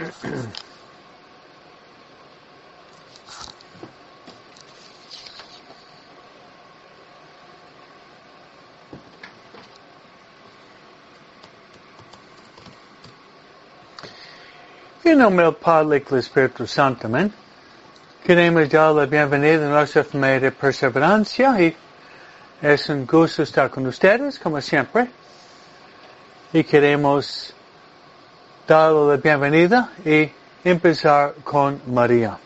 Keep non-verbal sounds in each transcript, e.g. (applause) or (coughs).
En nombre del Padre y Espíritu Santo, amén. Queremos dar la bienvenida a nuestra familia de perseverancia y es un gusto estar con ustedes, como siempre. Y queremos dar la bienvenida y empezar con María.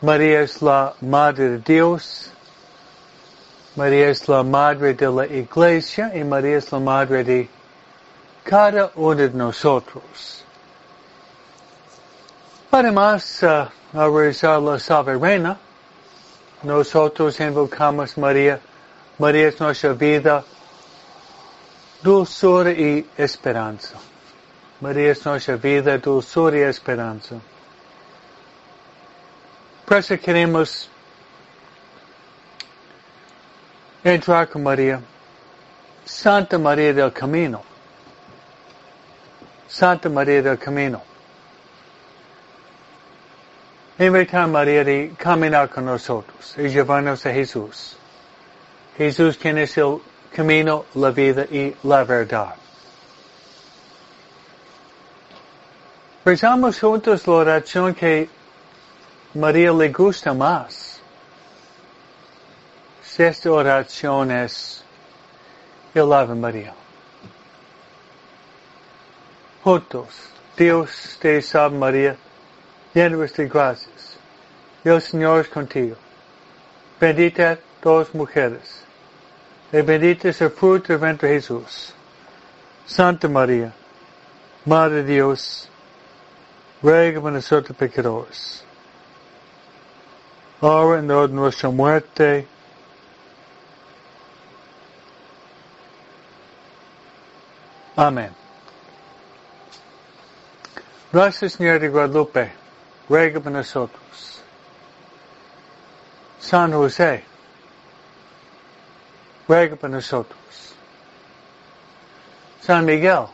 María es la Madre de Dios. María es la Madre de la Iglesia y María es la Madre de cada uno de nosotros. Además, uh, al rezar la Salve Reina, nosotros invocamos María. María es nuestra vida, dulzura y esperanza. merece nossa vida doçura e esperança. Por isso queremos entrar com Maria, Santa Maria del Camino. Santa Maria del Camino. Invitar Maria de caminhar conosco. e levar-nos a Jesus. Jesus quem é o caminho, a vida e a verdade. Rezamos juntos la oración que María le gusta más. Esta oración es el Ave María. Juntos, Dios te salve María, llena de gracias. El Señor es contigo. Bendita todas mujeres. Y bendito es el fruto del vientre Jesús. Santa María, Madre de Dios, ruega por nosotros pecadores. Ahora en la de nuestra muerte. Amén. Nuestra Señora de Guadalupe, ruega por nosotros. San José, ruega por nosotros. San Miguel,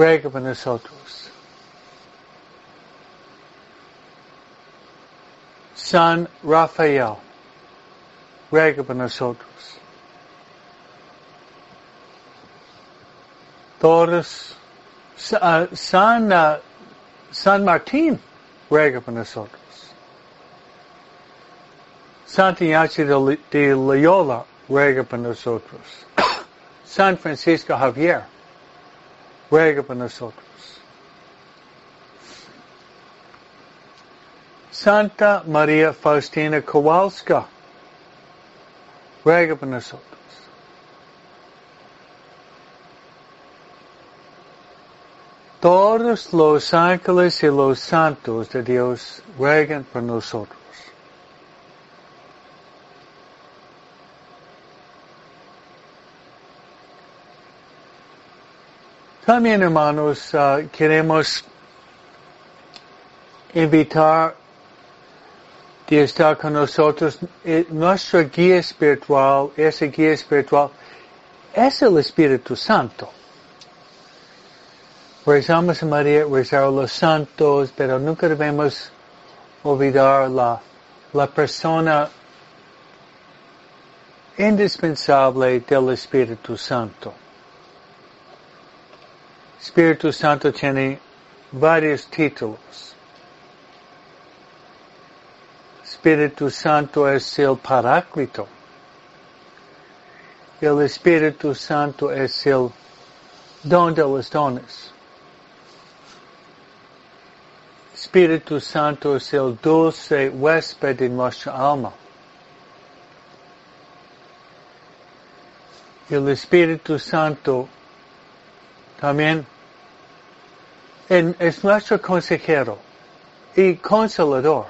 ruega por nosotros. San Rafael, ruega por nosotros. Todos, Sa- San, uh, San Martín, ruega por nosotros. Santa Ignacio de, de Loyola, ruega por nosotros. San Francisco Javier, ruega por nosotros. Santa María Faustina Kowalska, ruega por nosotros. Todos los ángeles y los santos de Dios ruegan por nosotros. También, hermanos, ah, queremos invitar de estar con nosotros. Eh, nuestra guía espiritual, esa guía espiritual, es el Espíritu Santo. Rezamos a María, rezar a los santos, pero nunca debemos olvidar la, la persona indispensable del Espíritu Santo. Spiritu Santo tiene vários títulos. Spiritu Santo es el paráclito. El Espíritu Santo es el don de los dones. Espíritu Santo es el dulce huésped em nossa alma. El Espíritu Santo también es nuestro consejero y consolador.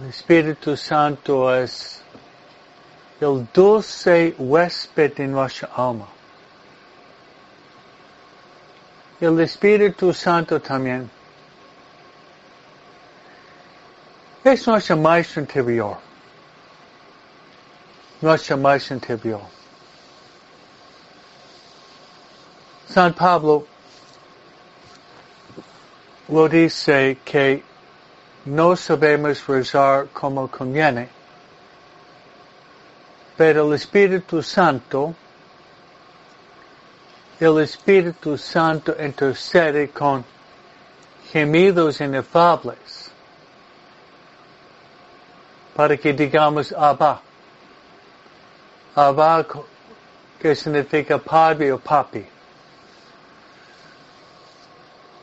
El Espíritu Santo es el dulce huésped de nuestra alma. El Espíritu Santo también es nuestro maestro interior. Nuestro maestro interior. San Pablo lo dice que no sabemos rezar como conviene, pero el Espíritu Santo, el Espíritu Santo intercede con gemidos inefables para que digamos Abba. Abba que significa padre o papi.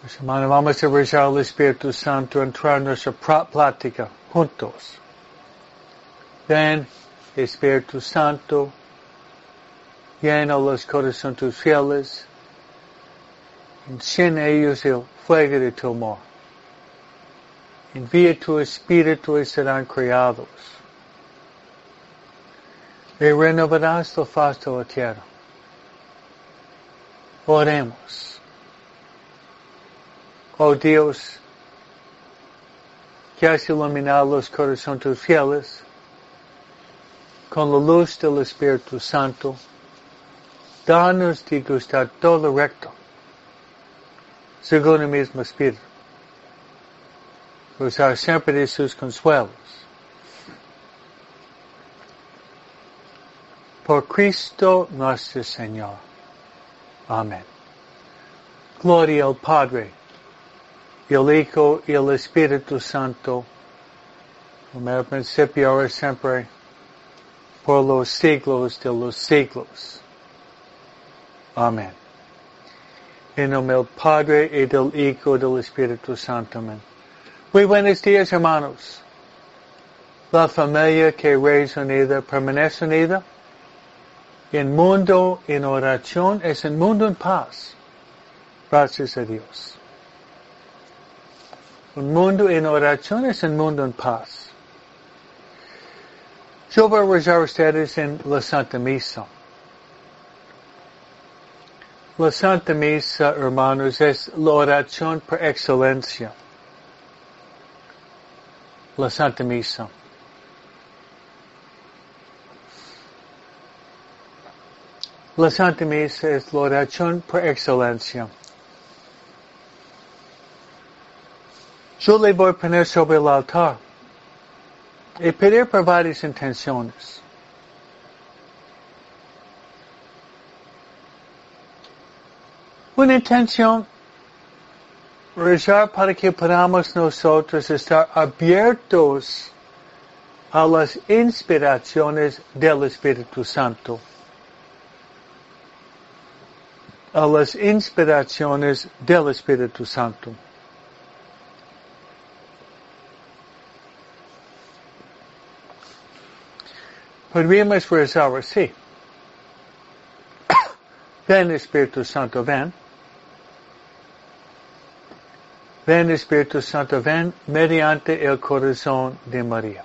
Hermano, vamos a rezar al Espíritu Santo, entrar en nuestra plática juntos. Ven, Espíritu Santo, llena los corazones fieles, enciende ellos el fuego de tu amor. Envía tu Espíritu y serán creados. Y renovarás la faz de la tierra. Oremos. Oh Dios, que has iluminado los corazones fieles con la luz del Espíritu Santo, danos de gustar todo recto, según el mismo Espíritu. Gozar siempre de sus consuelos. Por Cristo nuestro Señor. Amén. Gloria al Padre y el Hijo y el Espíritu Santo, como el principio ahora siempre, por los siglos de los siglos. Amén. En nombre del Padre y del Hijo y del Espíritu Santo. Amén. Muy buenos días, hermanos. La familia que es unida permanece unida. El mundo en oración es un mundo en paz. Gracias a Dios. Un mundo en oración es un mundo en paz. Yo voy a rezar ustedes en la Santa Misa. La Santa Misa, hermanos, es la oración por excelencia. La Santa Misa. La Santa Misa es la oración por excelencia. Yo le voy a poner sobre el altar y pedir por varias intenciones. Una intención, rezar para que podamos nosotros estar abiertos a las inspiraciones del Espíritu Santo. A las inspiraciones del Espíritu Santo. Podríamos rezar así. Ven Espíritu Santo, ven. Ven Espíritu Santo, ven mediante el corazón de María.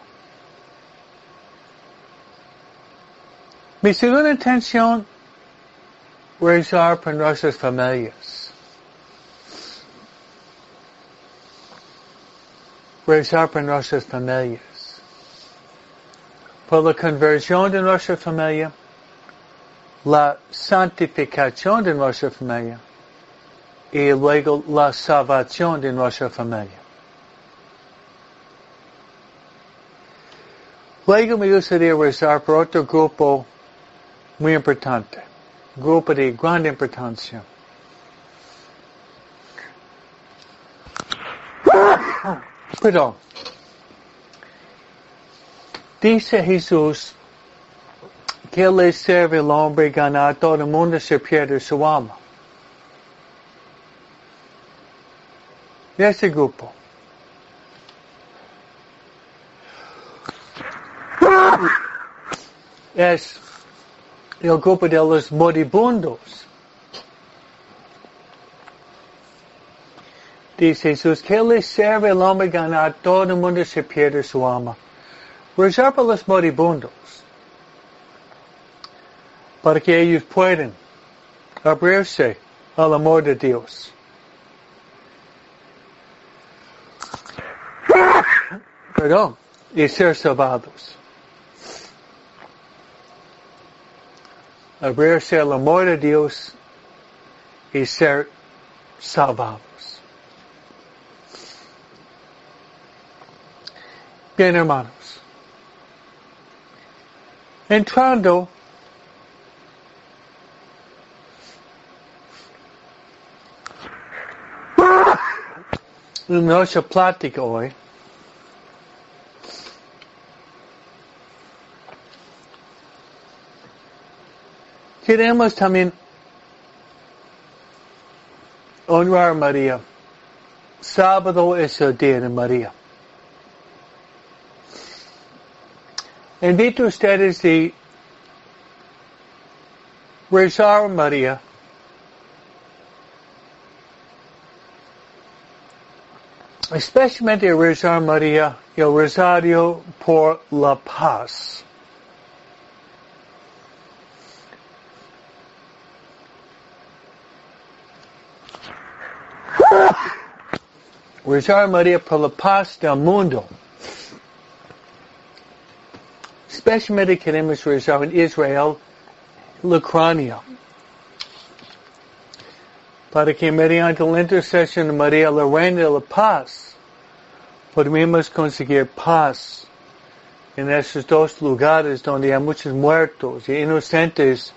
Mi segunda intención, rezar por nuestras familias. Rezar por nuestras familias por la conversión de nuestra familia, la santificación de nuestra familia y luego la salvación de nuestra familia. Luego me gustaría rezar por otro grupo muy importante, grupo de gran importancia. (coughs) Perdón. Dice Jesús que le sirve el hombre ganar todo el mundo se pierde su alma. Ese grupo. Es el grupo de los moribundos. Dice Jesús, que le sirve el hombre ganar todo el mundo se pierde su alma reserva los moribundos para que ellos puedan abrirse al amor de Dios. Perdón, y ser salvados. Abrirse al amor de Dios y ser salvados. Bien, hermanos. entrando nosso plática hoy, queremos también, honrar Maria. Sábado es el dia de Maria. Invito a ustedes de rezar a María. Especialmente rezar María el rosario por la paz. Rezar María por la paz del mundo. Especialmente queremos rezar en Israel, la Ucrania, para que mediante la intercesión de María, la Reina de la Paz, podamos conseguir paz en esos dos lugares donde hay muchos muertos y inocentes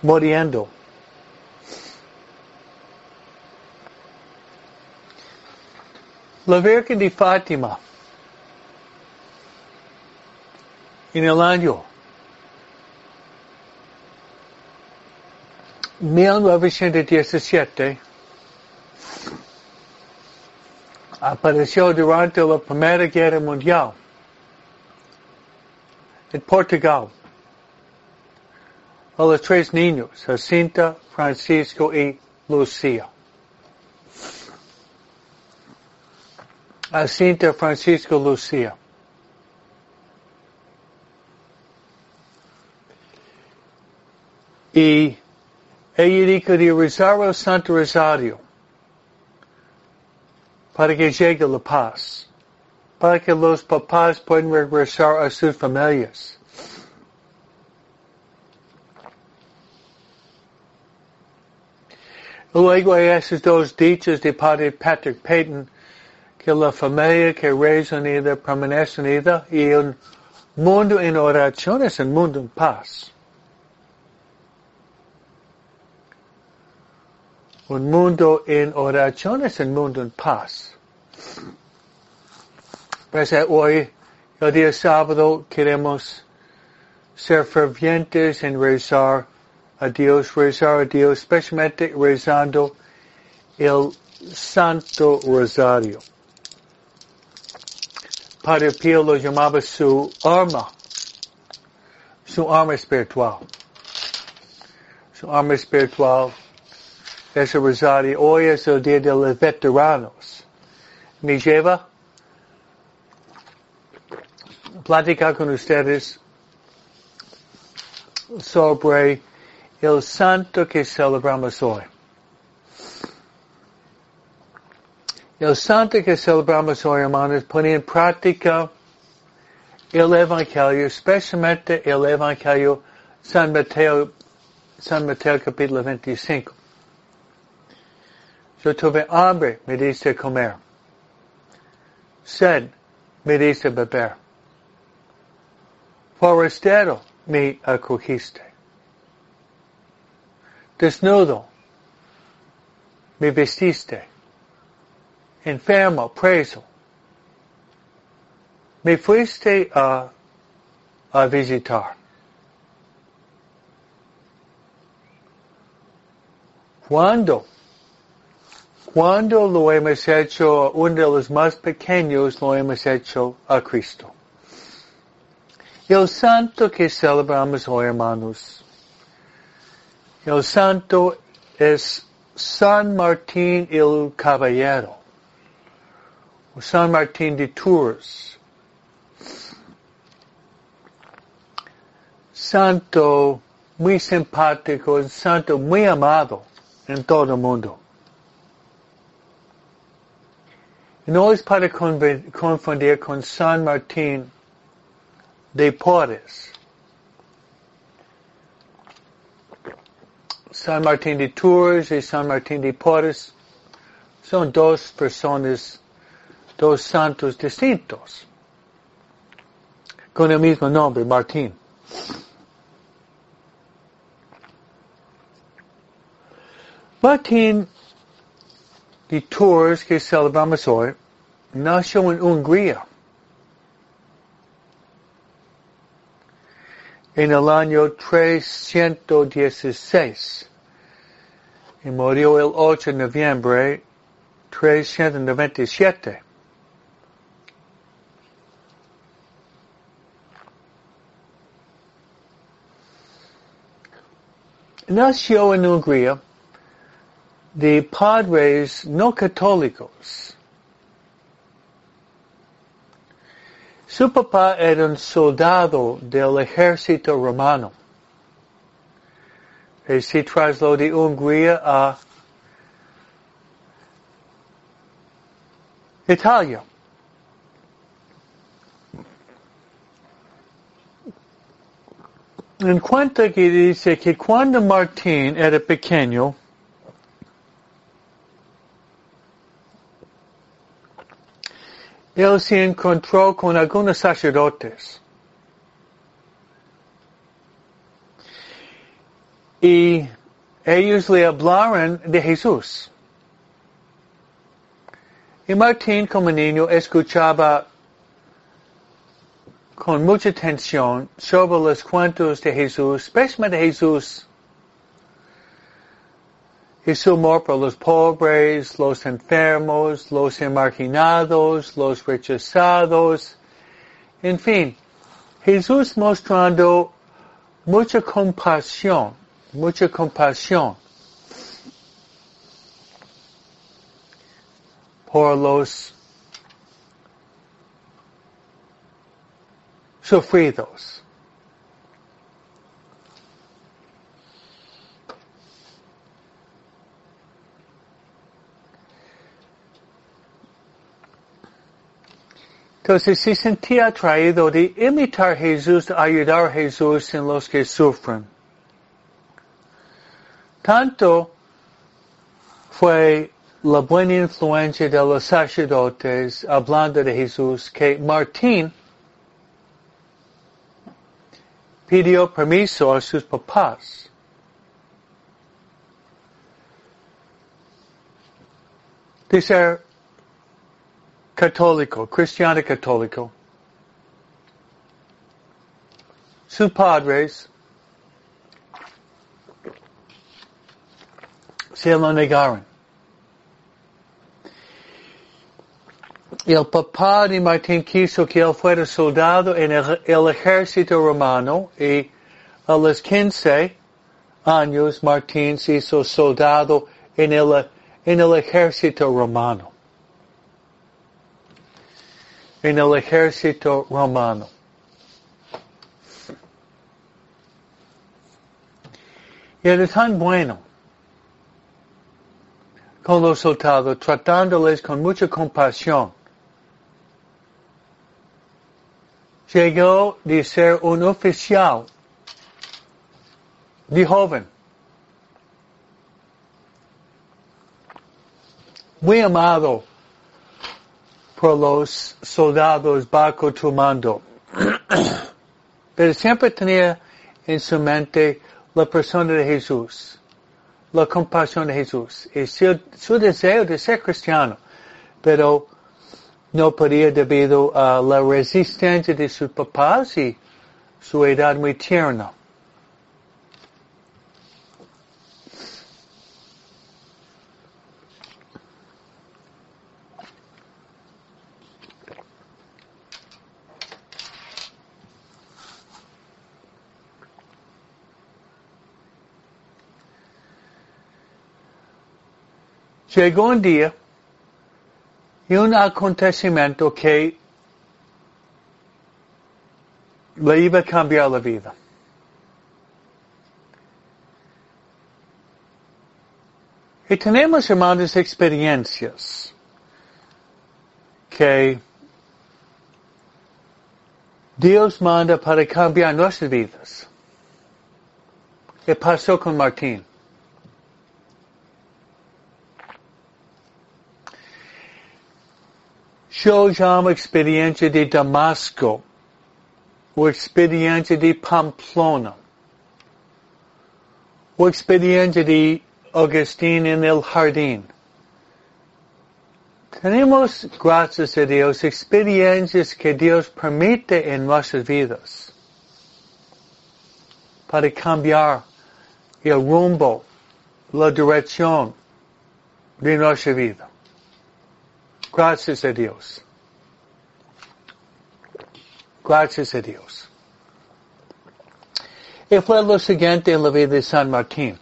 muriendo. La Virgen de Fátima en el año 1917 apareció durante la Primera Guerra Mundial en Portugal a los tres niños, Jacinta, Francisco y Lucía. Jacinta, Francisco, Lucía. e ele indicaria rezar o Santo Rosário para que chegue a paz, para que os papás possam regressar a suas famílias. Luego a esses dos dichos de Padre Patrick Payton, que a família que reza unida permanece unida e o mundo em orações, o mundo em paz. Un mundo en oración es un mundo en paz. Pues hoy, el día sábado, queremos ser fervientes en rezar a Dios, rezar a Dios, especialmente rezando el Santo Rosario. Padre Pío lo llamaba su arma, su arma espiritual. Su arma espiritual ese rosario. Hoy es el día de los veteranos. Me lleva platicar con ustedes sobre el santo que celebramos hoy. El santo que celebramos hoy, hermanos, pone en práctica el Evangelio, especialmente el Evangelio San Mateo, San Mateo capítulo 25. Yo tuve hambre, me dice comer. Sed, me dice beber. Forastero, me acogiste. Desnudo, me vestiste. Enfermo, preso. Me fuiste a, a visitar. Cuando cuando lo hemos hecho uno de los más pequeños, lo hemos hecho a Cristo. El santo que celebramos hoy, hermanos, el santo es San Martín el Caballero, o San Martín de Tours. Santo muy simpático, santo muy amado en todo el mundo. No es para confundir con San Martín de Porres. San Martín de Tours y San Martín de Porres son dos personas, dos santos distintos, con el mismo nombre, Martín. Martín de Tours, que celebramos hoy, nació en Hungría. en el año 316 y murió el 8 de noviembre 397. Nació en Hungría de padres no católicos. Su papá era un soldado del ejército romano. Y se trasladó de Hungría a Italia. En cuanto que dice que cuando Martín era pequeño, él se encontró con algunos sacerdotes. Y ellos le hablaron de Jesús. Y Martín como niño escuchaba con mucha atención sobre los cuentos de Jesús, especialmente Jesús y su amor por los pobres, los enfermos, los emarginados, los rechazados, en fin, Jesús mostrando mucha compasión, mucha compasión por los sufridos. Entonces se sentía atraído de imitar a Jesús, de ayudar a Jesús en los que sufren. Tanto fue la buena influencia de los sacerdotes hablando de Jesús que Martín pidió permiso a sus papás de ser católico, cristiano católico. Sus padres se lo negaron. El papá de Martín quiso que él fuera soldado en el, el ejército romano y a los 15 años Martín se hizo soldado en el, en el ejército romano. En el ejército romano. Y era tan bueno con los soldados, tratándoles con mucha compasión. Llegó de ser un oficial de joven. Muy amado por los soldados bajo tu mando. (coughs) Pero siempre tenía en su mente la persona de Jesús, la compasión de Jesús y su, su deseo de ser cristiano, pero no podía debido a la resistencia de sus papás y su edad muy tierna. Llegó un día y un acontecimiento que le iba a cambiar la vida. Y tenemos, hermanos, experiencias que Dios manda para cambiar nuestras vidas. ¿Qué pasó con Martín? Yo llamo experiencia de Damasco o experiencia de Pamplona o experiencia de Agustín en el jardín. Tenemos, gracias a Dios, experiencias que Dios permite en nuestras vidas para cambiar el rumbo, la dirección de nuestra vida. Gracias a Dios. Gracias a Dios. Y fue lo siguiente en la vida de San Martín.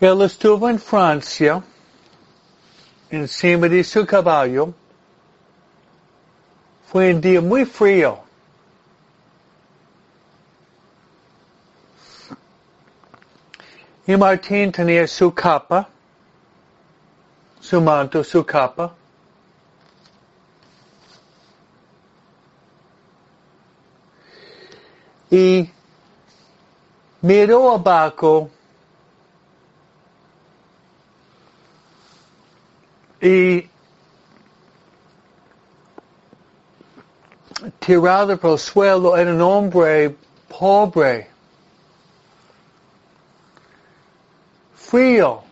Él estuvo en Francia, encima de su caballo. Fue un día muy frío. Y Martín tenía su capa, su manto, su capa. Y miró abajo y tirado por el suelo era un hombre pobre, frío,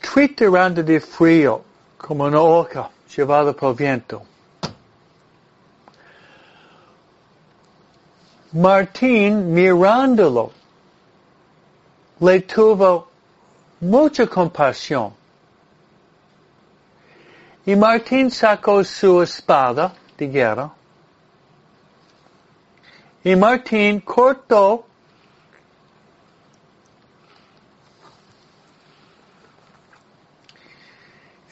triturando de frío, como una oca llevada por viento. Martín, mirándolo, le tuvo mucha compasión. Y Martín sacó su espada de guerra. Y Martín cortó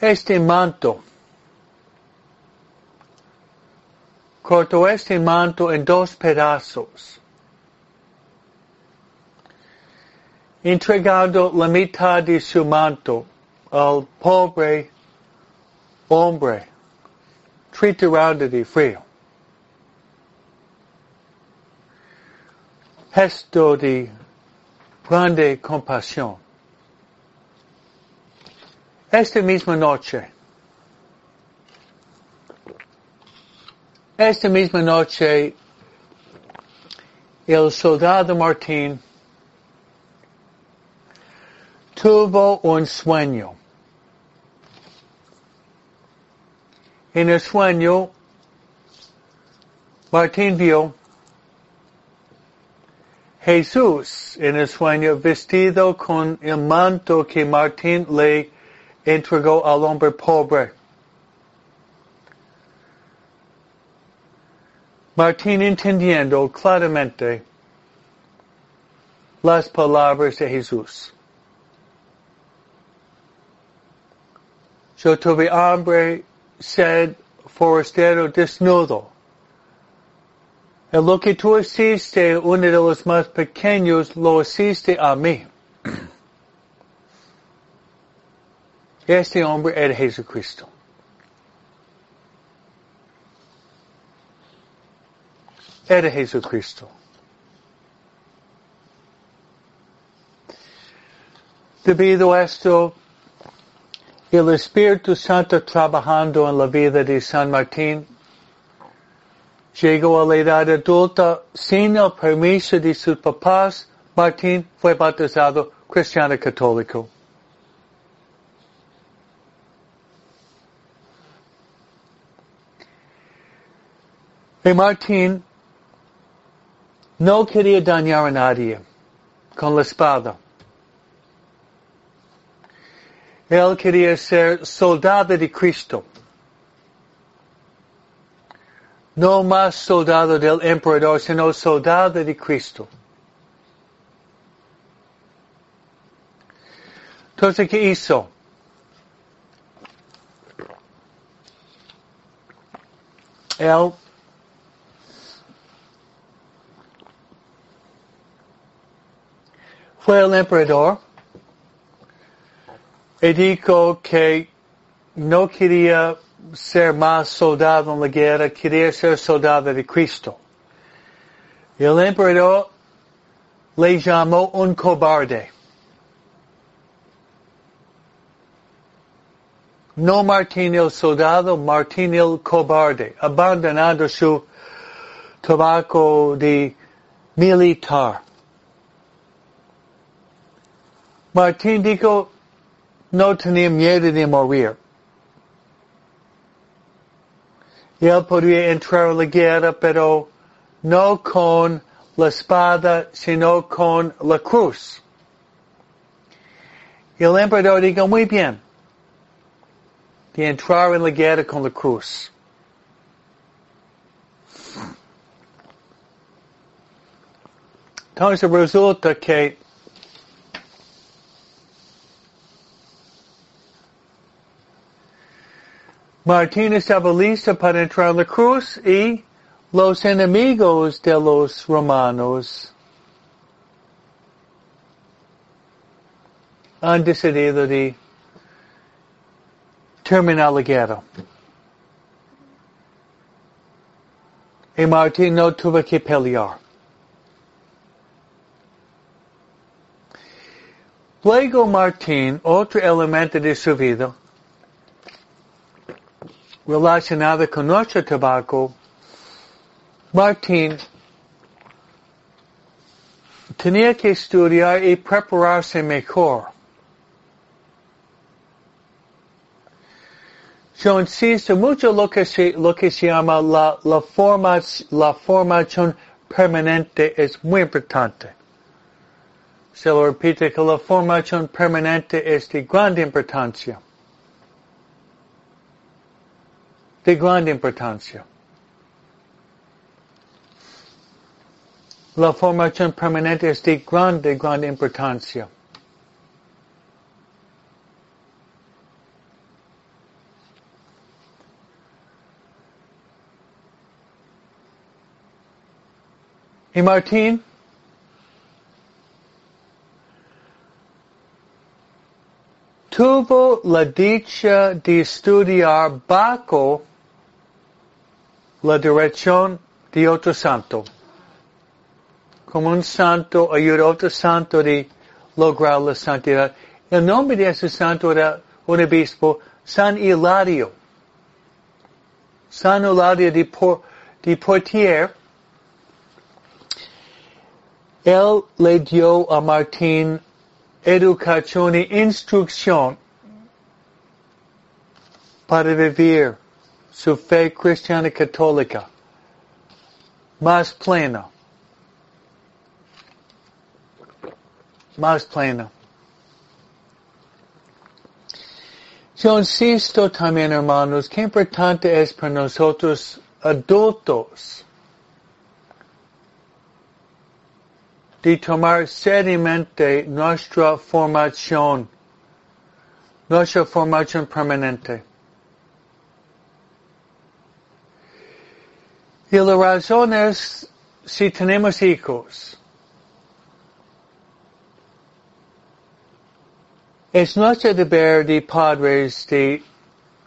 este manto. Cortó este manto en dos pedazos. Entregando la mitad de su manto al pobre hombre triturado de frío. Gesto de grande compasión. Esta misma noche, esta misma noche, el soldado Martín tuvo un sueño. En el sueño, Martín vio Jesús en el sueño vestido con el manto que Martín le entregó al hombre pobre. Martín entendiendo claramente las palabras de Jesús. Yo tuve hambre sed forastero desnudo. En lo que tú hiciste, uno de los más pequeños, lo hiciste a mí. (clears throat) Este hombre era Jesucristo. Era Jesucristo. Debido a esto, el Espíritu Santo trabajando en la vida de San Martín llegó a la edad adulta sin el permiso de sus papás. Martín fue bautizado cristiano católico. E Martin não queria danhar a nadie com a espada. Ele queria ser soldado de Cristo. Não mais soldado do imperador, senão soldado de Cristo. Então, o que isso? Ele Fue el emperador. Y dijo que no quería ser más soldado en la guerra, quería ser soldado de Cristo. El emperador le llamó un cobarde. No Martín el soldado, Martín el cobarde, abandonando su tabaco de militar. Martín dijo, no tenía miedo de morir. Él podría entrar a la guerra, pero no con la espada, sino con la cruz. Y el emperador dijo, muy bien, de entrar en la guerra con la cruz. Entonces resulta que Martín estaba listo para entrar en la cruz y los enemigos de los romanos han decidido de terminar la guerra. Y Martín no tuvo que pelear. Luego Martín, otro elemento de su vida, relacionado con nuestro tabaco, Martín tenía que estudiar y prepararse mejor. Yo insisto mucho lo que lo que se llama la, la, forma, la formación permanente es muy importante. Se lo repite que la formación permanente es de gran importancia. De grande importancia. La formación permanente es de gran, de gran importancia. Y Martín, tuvo la dicha de estudiar bajo la dirección de otro santo. Como un santo ayuda a otro santo de lograr la santidad. El nombre de ese santo era un obispo, San Hilario. San Hilario de, Por, de Portier él le dio a Martín educación e instrucción para vivir su fe cristiana católica más plena. Más plena. Yo insisto también, hermanos, que importante es para nosotros adultos de tomar seriamente nuestra formación, nuestra formación permanente. Y la razón es si tenemos hijos. Es nuestro deber de padres de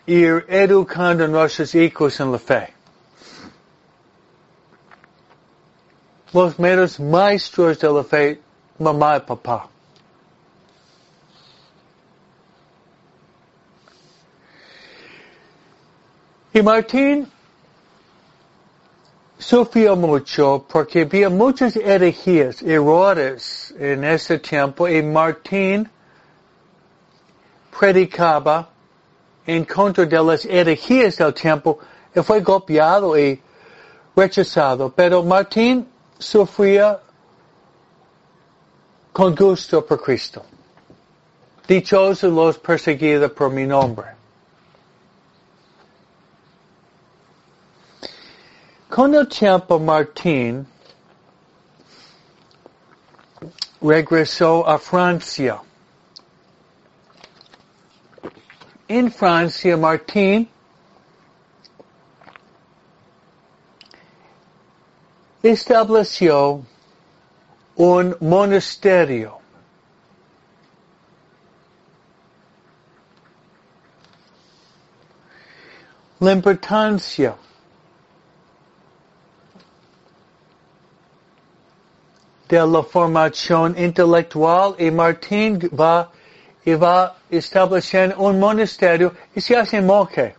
ir educando nuestros hijos en la fe. los meros maestros de la fe, mamá y papá. Y Martín sufrió mucho porque había muchas herejías, errores en ese tiempo y Martín predicaba en contra de las herejías del tiempo y fue golpeado y rechazado. Pero Martín sufría con gusto por Cristo. Dichosos los perseguidos por mi nombre. Con el tiempo Martín regresó a Francia. En Francia, Martín estableció un monasterio. La importancia de la formación intelectual y Martín va y va establecen un monasterio y se hacen monje.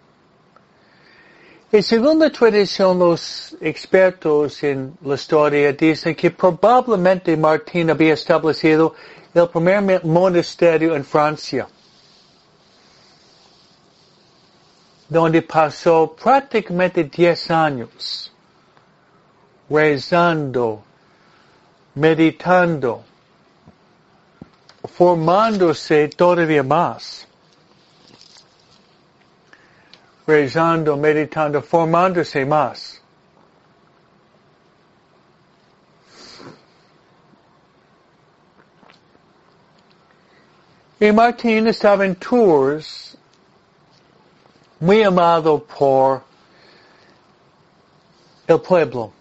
Y según la tradición, los expertos en la historia dicen que probablemente Martín había establecido el primer monasterio en Francia, donde pasó prácticamente 10 años rezando, meditando, formándose todavía más. Rezando, meditando, formándose más. Y Martín estaba en Tours, muy amado por el pueblo.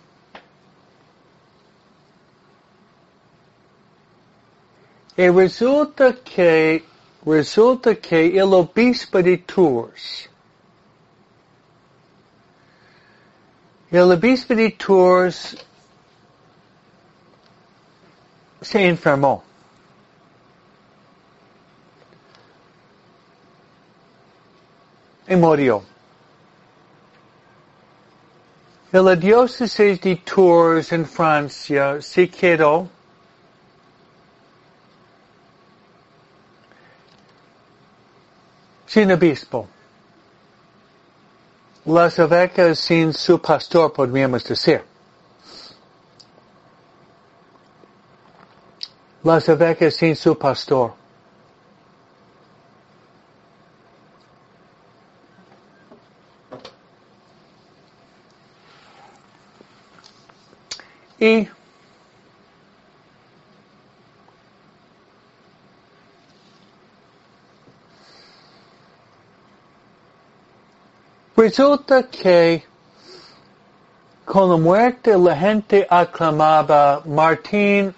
E risulta che, risulta che l'obispo di Tours, il l'obispo di Tours si infermò. E murió. E la diócesis di Tours in Francia si quedó sin obispo. Las ovejas sin su pastor, podríamos decir. Las ovejas sin su pastor. Y Resulta que con la muerte la gente aclamaba Martín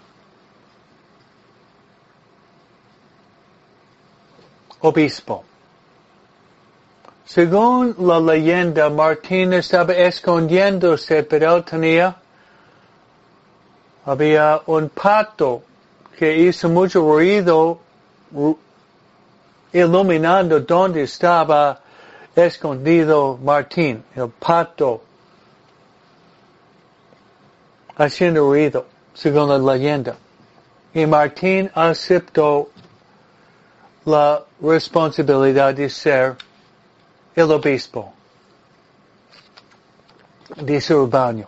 obispo. Según la leyenda, Martín estaba escondiéndose, pero él tenía, había un pato que hizo mucho ruido iluminando donde estaba escondido Martín, el pato, haciendo ruido, según la leyenda. Y Martín aceptó la responsabilidad de ser el obispo de su rebaño.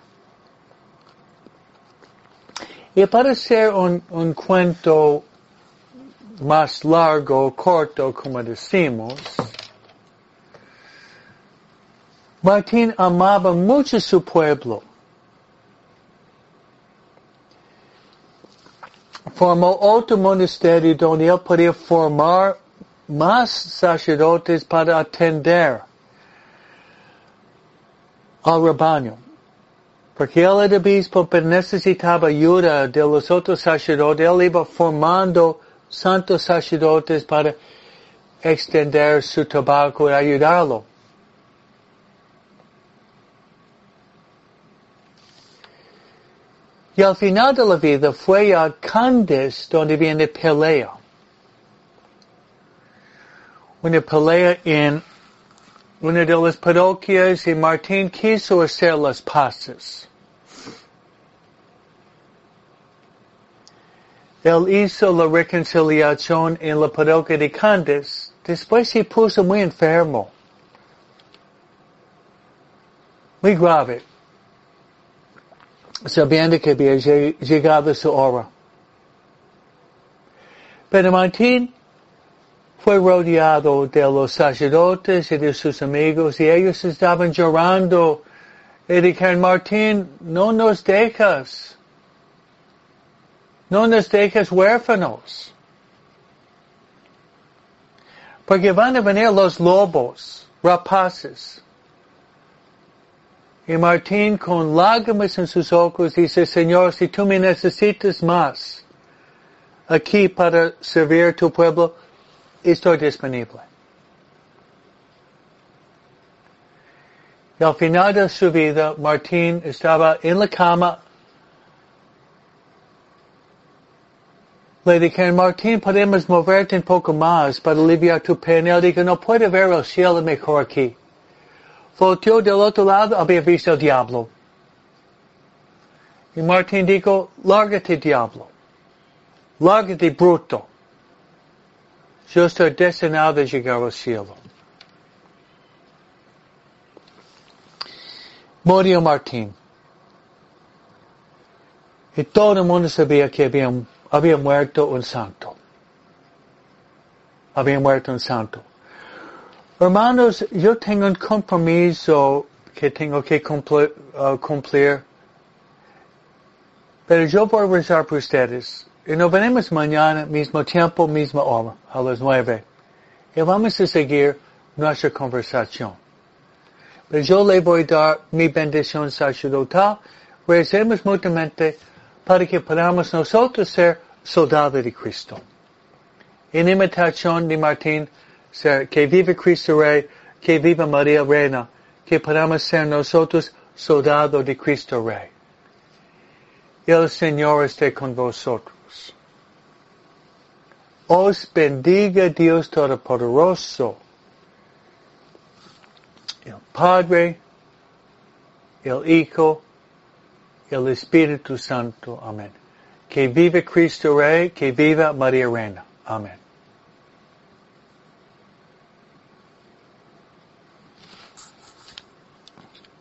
Y para ser un, un cuento más largo, corto, como decimos, Martín amaba mucho su pueblo. Formó otro monasterio donde él podía formar más sacerdotes para atender al rebaño. Porque él era obispo, pero necesitaba ayuda de los otros sacerdotes. Él iba formando santos sacerdotes para extender su tabaco y ayudarlo. Y al final de la vida fue a Candes donde viene pelea. Una pelea en una de las parroquias y Martín quiso hacer las paces. Él hizo la reconciliación en la parroquia de Candes. Después se puso muy enfermo. Muy grave sabiendo que había llegado su hora. Pero Martín fue rodeado de los sacerdotes y de sus amigos y ellos estaban llorando y dijeron, Martín, no nos dejas. No nos dejas huérfanos. Porque van a venir los lobos, rapaces. Y Martín con lágrimas en sus ojos dice, Señor, si tú me necesitas más aquí para servir tu pueblo, estoy disponible. Y al final de su vida, Martín estaba en la cama Lady Karen Martín, podemos moverte un poco más para aliviar tu pena. Digo, no puede ver el cielo mejor aquí. volteou do outro lado, havia visto o diabo. E Martin dijo, larga-te, diabo. Larga-te, bruto. Eu estou destinado a chegar ao cielo. Morreu Martin. E todo mundo sabia que havia, havia muerto um santo. Havia muerto um santo. Hermanos, yo tengo un compromiso que tengo que uh, cumplir, pero yo voy a rezar por ustedes. Y nos veremos mañana, mismo tiempo, misma hora, a las nueve. Y vamos a seguir nuestra conversación. Pero yo le voy a dar mi bendición sacerdotal. Recemos mutuamente para que podamos nosotros ser soldados de Cristo. En imitación de Martín, que vive Cristo Rey, que viva María Reina, que podamos ser nosotros soldados de Cristo Rey. El Señor esté con vosotros. Os bendiga Dios Todopoderoso, el Padre, el Hijo, el Espíritu Santo. Amén. Que vive Cristo Rey, que viva María Reina. Amén.